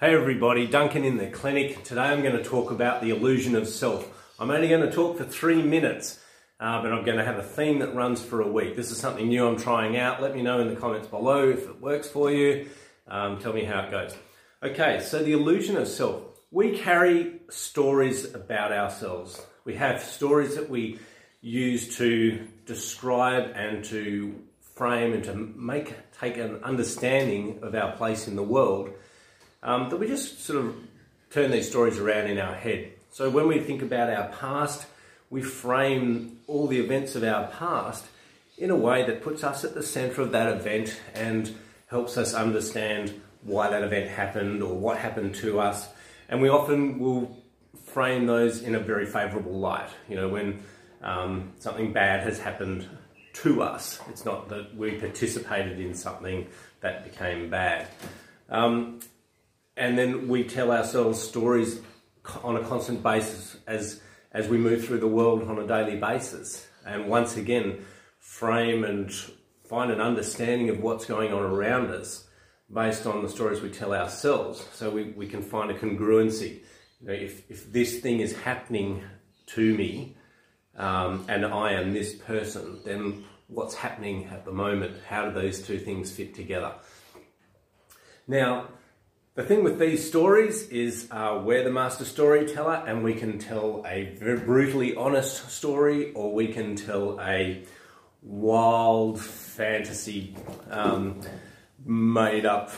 Hey everybody, Duncan in the clinic. Today I'm going to talk about the illusion of self. I'm only going to talk for three minutes, uh, but I'm going to have a theme that runs for a week. This is something new I'm trying out. Let me know in the comments below if it works for you. Um, tell me how it goes. Okay, so the illusion of self. We carry stories about ourselves. We have stories that we use to describe and to frame and to make take an understanding of our place in the world um, that we just sort of turn these stories around in our head. So when we think about our past, we frame all the events of our past in a way that puts us at the center of that event and helps us understand why that event happened or what happened to us. And we often will frame those in a very favorable light. You know, when um, something bad has happened to us, it's not that we participated in something that became bad. Um, and then we tell ourselves stories on a constant basis as as we move through the world on a daily basis. And once again frame and find an understanding of what's going on around us based on the stories we tell ourselves. So we, we can find a congruency. You know, if, if this thing is happening to me um, and I am this person then what's happening at the moment? How do those two things fit together? Now the thing with these stories is uh, we're the master storyteller and we can tell a brutally honest story or we can tell a wild fantasy um, made up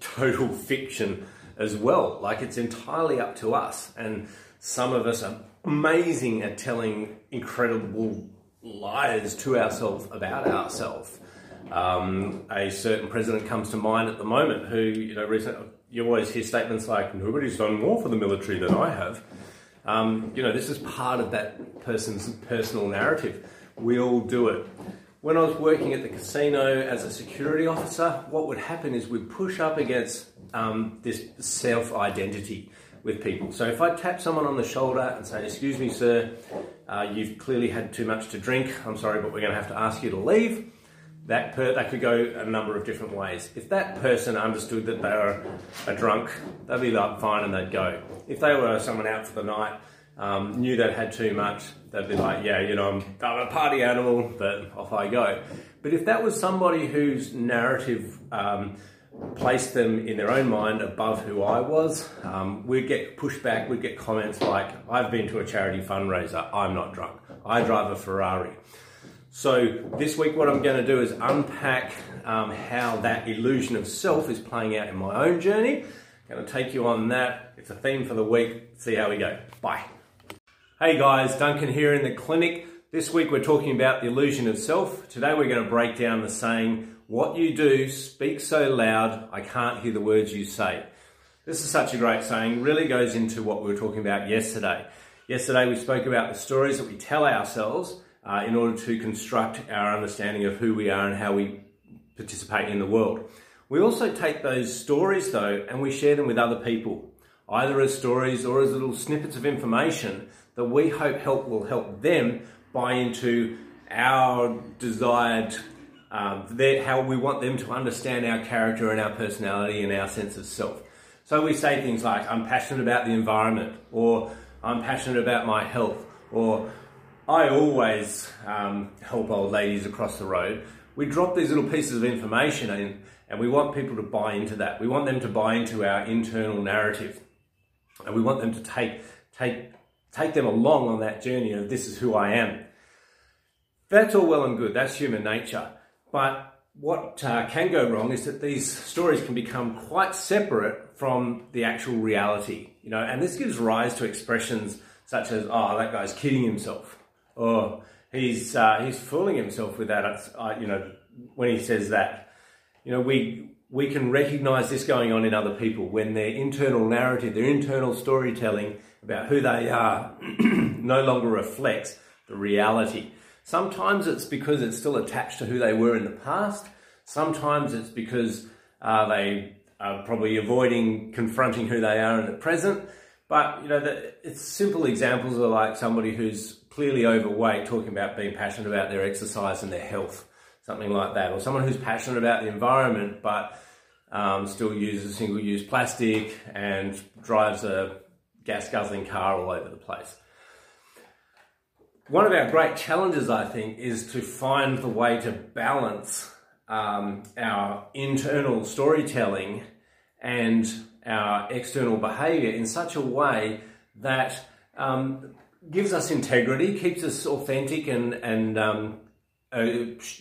total fiction as well. Like it's entirely up to us and some of us are amazing at telling incredible lies to ourselves about ourselves. Um, a certain president comes to mind at the moment who, you know, recently you always hear statements like, nobody's done more for the military than I have. Um, you know, this is part of that person's personal narrative. We all do it. When I was working at the casino as a security officer, what would happen is we'd push up against um, this self identity with people. So if I tap someone on the shoulder and say, Excuse me, sir, uh, you've clearly had too much to drink, I'm sorry, but we're going to have to ask you to leave that per, could go a number of different ways. If that person understood that they were a drunk, they'd be like fine and they'd go. If they were someone out for the night, um, knew they'd had too much, they'd be like, yeah, you know, I'm, I'm a party animal, but off I go. But if that was somebody whose narrative um, placed them in their own mind above who I was, um, we'd get pushback, we'd get comments like, I've been to a charity fundraiser, I'm not drunk, I drive a Ferrari. So this week what I'm going to do is unpack um, how that illusion of self is playing out in my own journey. I'm going to take you on that. It's a theme for the week. See how we go. Bye. Hey guys, Duncan here in the clinic. This week we're talking about the illusion of self. Today we're going to break down the saying, what you do speaks so loud I can't hear the words you say. This is such a great saying, really goes into what we were talking about yesterday. Yesterday we spoke about the stories that we tell ourselves uh, in order to construct our understanding of who we are and how we participate in the world. We also take those stories though and we share them with other people, either as stories or as little snippets of information that we hope help will help them buy into our desired um, their, how we want them to understand our character and our personality and our sense of self. So we say things like, I'm passionate about the environment, or I'm passionate about my health, or I always um, help old ladies across the road. We drop these little pieces of information in, and we want people to buy into that. We want them to buy into our internal narrative, and we want them to take take take them along on that journey of this is who I am. That's all well and good. That's human nature, but what uh, can go wrong is that these stories can become quite separate from the actual reality, you know, and this gives rise to expressions such as, "Oh, that guy's kidding himself." Oh, he's uh, he's fooling himself with that. Uh, you know, when he says that, you know, we we can recognise this going on in other people when their internal narrative, their internal storytelling about who they are, no longer reflects the reality. Sometimes it's because it's still attached to who they were in the past. Sometimes it's because uh, they are probably avoiding confronting who they are in the present. But you know, the, it's simple examples are like somebody who's clearly overweight talking about being passionate about their exercise and their health, something like that, or someone who's passionate about the environment but um, still uses single use plastic and drives a gas guzzling car all over the place. One of our great challenges, I think, is to find the way to balance um, our internal storytelling and our external behavior in such a way that um, gives us integrity, keeps us authentic, and, and um, uh,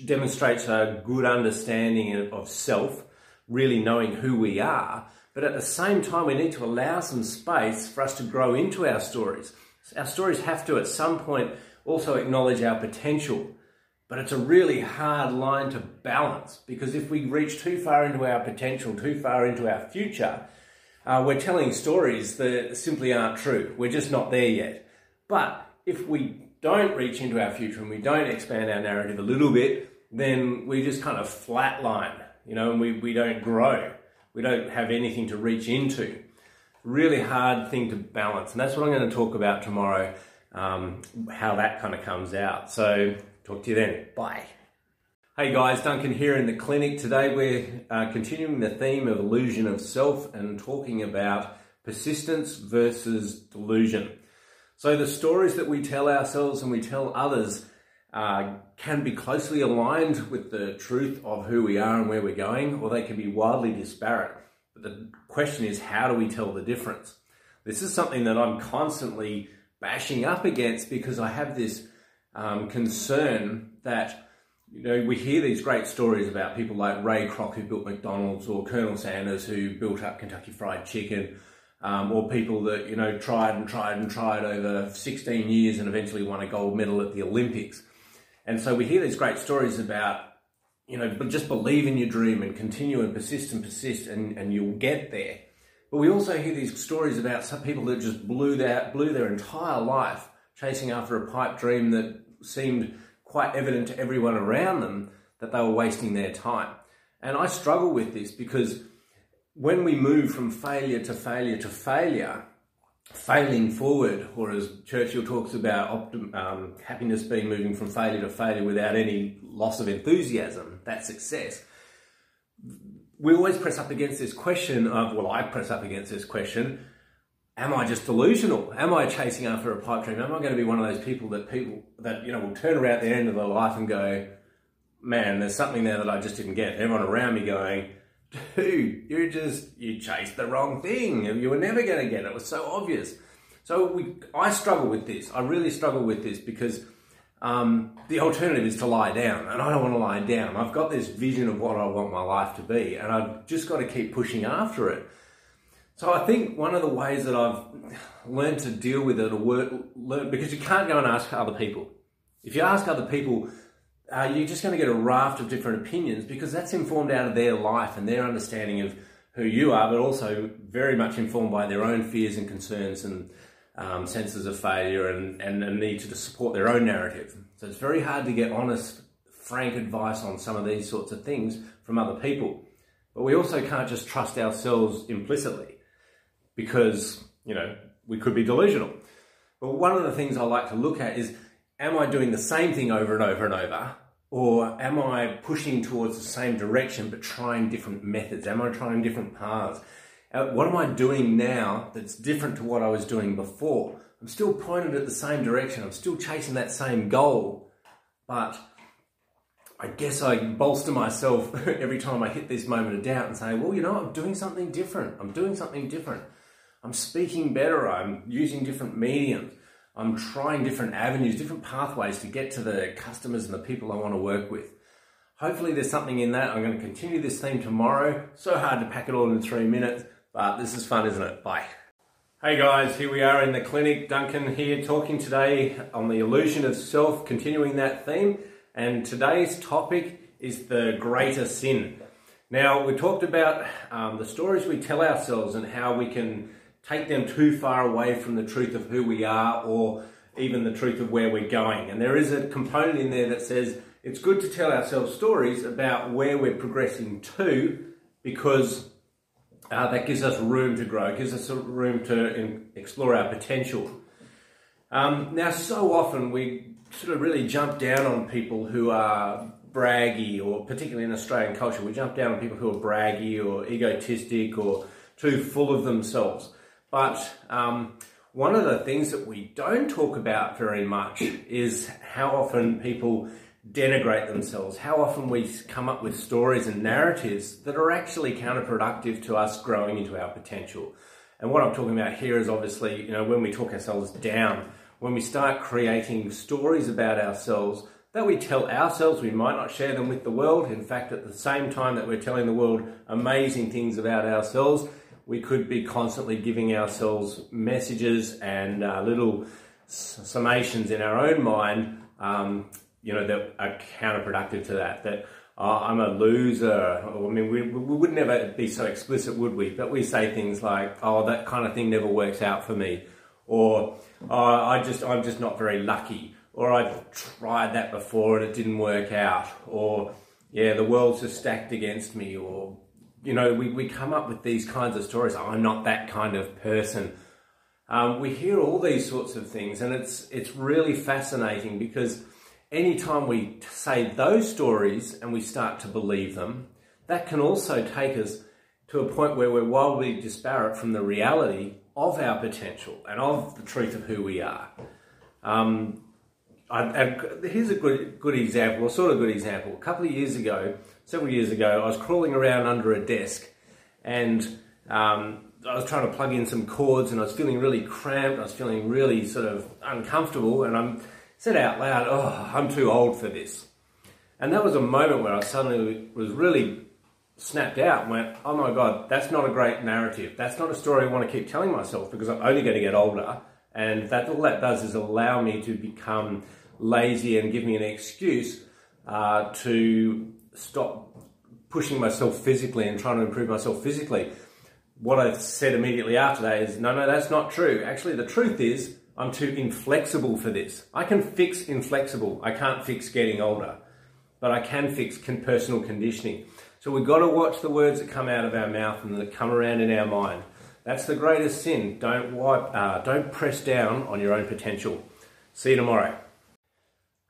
demonstrates a good understanding of self, really knowing who we are. But at the same time, we need to allow some space for us to grow into our stories. Our stories have to, at some point, also acknowledge our potential. But it's a really hard line to balance because if we reach too far into our potential, too far into our future, uh, we're telling stories that simply aren't true. We're just not there yet. But if we don't reach into our future and we don't expand our narrative a little bit, then we just kind of flatline, you know, and we, we don't grow. We don't have anything to reach into. Really hard thing to balance. And that's what I'm going to talk about tomorrow, um, how that kind of comes out. So, talk to you then. Bye. Hey guys, Duncan here in the clinic. Today we're uh, continuing the theme of illusion of self and talking about persistence versus delusion. So the stories that we tell ourselves and we tell others uh, can be closely aligned with the truth of who we are and where we're going, or they can be wildly disparate. But the question is, how do we tell the difference? This is something that I'm constantly bashing up against because I have this um, concern that you know we hear these great stories about people like Ray Kroc who built McDonald's or Colonel Sanders who built up Kentucky Fried Chicken um, or people that you know tried and tried and tried over 16 years and eventually won a gold medal at the Olympics. And so we hear these great stories about you know, just believe in your dream and continue and persist and persist, and, and you'll get there. But we also hear these stories about some people that just blew their blew their entire life chasing after a pipe dream that seemed quite evident to everyone around them that they were wasting their time. And I struggle with this because when we move from failure to failure to failure, failing forward, or as Churchill talks about optim, um, happiness being moving from failure to failure without any loss of enthusiasm, that's success. We always press up against this question of, well, I press up against this question, am I just delusional? Am I chasing after a pipe dream? Am I going to be one of those people that people that, you know, will turn around at the end of their life and go, man, there's something there that I just didn't get. Everyone around me going, dude, you just you chased the wrong thing. You were never going to get it. It was so obvious. So we, I struggle with this. I really struggle with this because um, the alternative is to lie down, and I don't want to lie down. I've got this vision of what I want my life to be, and I've just got to keep pushing after it. So I think one of the ways that I've learned to deal with it, or work, learn, because you can't go and ask other people. If you ask other people, uh, you're just going to get a raft of different opinions because that's informed out of their life and their understanding of who you are, but also very much informed by their own fears and concerns and um, senses of failure and, and a need to support their own narrative. So it's very hard to get honest, frank advice on some of these sorts of things from other people. But we also can't just trust ourselves implicitly because, you know, we could be delusional. But one of the things I like to look at is am I doing the same thing over and over and over? Or am I pushing towards the same direction but trying different methods? Am I trying different paths? Uh, what am I doing now that's different to what I was doing before? I'm still pointed at the same direction. I'm still chasing that same goal, but I guess I bolster myself every time I hit this moment of doubt and say, well, you know, I'm doing something different. I'm doing something different. I'm speaking better. I'm using different mediums. I'm trying different avenues, different pathways to get to the customers and the people I want to work with. Hopefully there's something in that. I'm going to continue this theme tomorrow. So hard to pack it all in three minutes, but this is fun, isn't it? Bye. Hey guys, here we are in the clinic. Duncan here talking today on the illusion of self, continuing that theme. And today's topic is the greater sin. Now, we talked about um, the stories we tell ourselves and how we can take them too far away from the truth of who we are or even the truth of where we're going. And there is a component in there that says it's good to tell ourselves stories about where we're progressing to because uh, that gives us room to grow, it gives us room to in, explore our potential. Um, now, so often we sort of really jump down on people who are braggy, or particularly in Australian culture, we jump down on people who are braggy or egotistic or too full of themselves. But um, one of the things that we don't talk about very much is how often people denigrate themselves, how often we come up with stories and narratives that are actually counterproductive to us growing into our potential. And what I'm talking about here is obviously, you know, when we talk ourselves down, when we start creating stories about ourselves that we tell ourselves, we might not share them with the world. In fact, at the same time that we're telling the world amazing things about ourselves, we could be constantly giving ourselves messages and uh, little summations in our own mind, um, you know, that are counterproductive to that. That oh, I'm a loser. I mean, we, we would never be so explicit, would we? But we say things like, "Oh, that kind of thing never works out for me," or oh, "I just, I'm just not very lucky," or "I've tried that before and it didn't work out," or "Yeah, the world's just stacked against me," or you know, we, we come up with these kinds of stories. Oh, I'm not that kind of person. Um, we hear all these sorts of things, and it's it's really fascinating because anytime we say those stories and we start to believe them, that can also take us to a point where we're wildly disparate from the reality of our potential and of the truth of who we are. Um, I, I, here's a good good example, or sort of good example. A couple of years ago, several years ago, I was crawling around under a desk, and um, I was trying to plug in some cords, and I was feeling really cramped. I was feeling really sort of uncomfortable, and I said out loud, "Oh, I'm too old for this." And that was a moment where I suddenly was really snapped out and went, "Oh my god, that's not a great narrative. That's not a story I want to keep telling myself because I'm only going to get older." And that all that does is allow me to become lazy and give me an excuse uh, to stop pushing myself physically and trying to improve myself physically. What I said immediately after that is, no, no, that's not true. Actually, the truth is, I'm too inflexible for this. I can fix inflexible. I can't fix getting older, but I can fix personal conditioning. So we've got to watch the words that come out of our mouth and that come around in our mind. That's the greatest sin. Don't wipe, uh, don't press down on your own potential. See you tomorrow.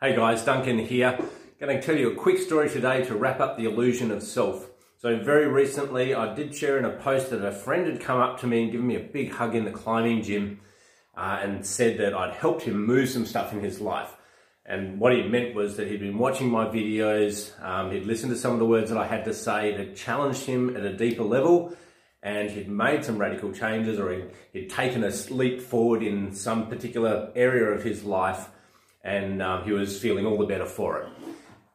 Hey guys, Duncan here. Going to tell you a quick story today to wrap up the illusion of self. So very recently, I did share in a post that a friend had come up to me and given me a big hug in the climbing gym uh, and said that I'd helped him move some stuff in his life. And what he meant was that he'd been watching my videos, um, he'd listened to some of the words that I had to say that challenged him at a deeper level, and he'd made some radical changes or he'd, he'd taken a leap forward in some particular area of his life and um, he was feeling all the better for it.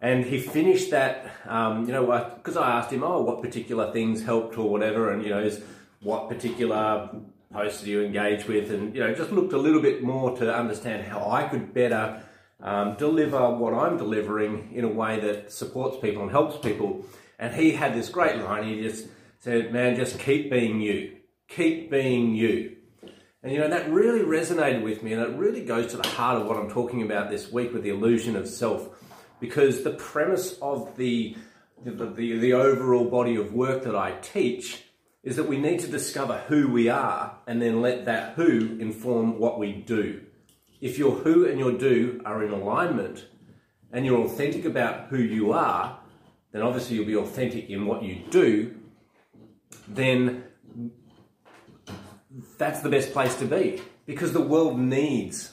And he finished that, um, you know, because I asked him, oh, what particular things helped or whatever, and, you know, what particular posts do you engage with, and, you know, just looked a little bit more to understand how I could better um, deliver what I'm delivering in a way that supports people and helps people. And he had this great line, he just said, man, just keep being you. Keep being you. And you know, that really resonated with me, and it really goes to the heart of what I'm talking about this week with the illusion of self. Because the premise of the, the, the, the overall body of work that I teach is that we need to discover who we are and then let that who inform what we do. If your who and your do are in alignment and you're authentic about who you are, then obviously you'll be authentic in what you do, then that's the best place to be because the world needs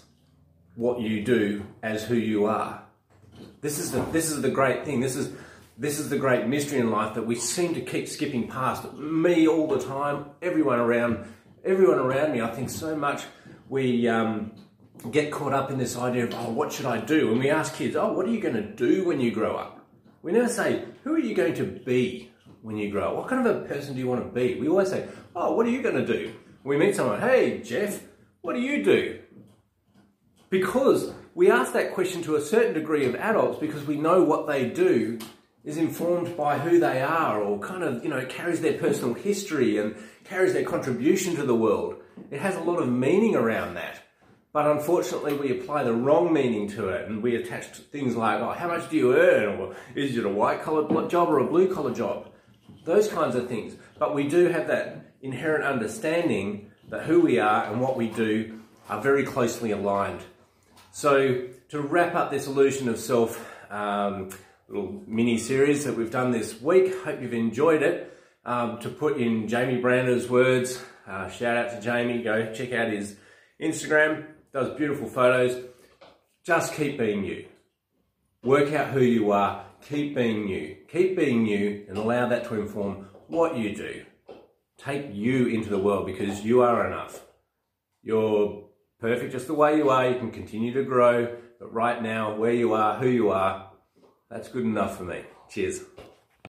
what you do as who you are. This is the this is the great thing. This is this is the great mystery in life that we seem to keep skipping past. Me all the time, everyone around, everyone around me. I think so much we um, get caught up in this idea of oh, what should I do? And we ask kids, oh, what are you going to do when you grow up? We never say, who are you going to be when you grow up? What kind of a person do you want to be? We always say, oh, what are you going to do? we meet someone, hey, Jeff, what do you do? Because we ask that question to a certain degree of adults because we know what they do is informed by who they are or kind of, you know, carries their personal history and carries their contribution to the world. It has a lot of meaning around that. But unfortunately, we apply the wrong meaning to it and we attach things like, oh, how much do you earn? Or is it a white collar job or a blue collar job? Those kinds of things. But we do have that inherent understanding that who we are and what we do are very closely aligned. So, to wrap up this illusion of self, um, little mini series that we've done this week. Hope you've enjoyed it. Um, to put in Jamie Brander's words, uh, shout out to Jamie. Go check out his Instagram. Does beautiful photos. Just keep being you. Work out who you are. Keep being you. Keep being you and allow that to inform what you do. Take you into the world because you are enough. You're perfect just the way you are. You can continue to grow, but right now, where you are, who you are, that's good enough for me. Cheers.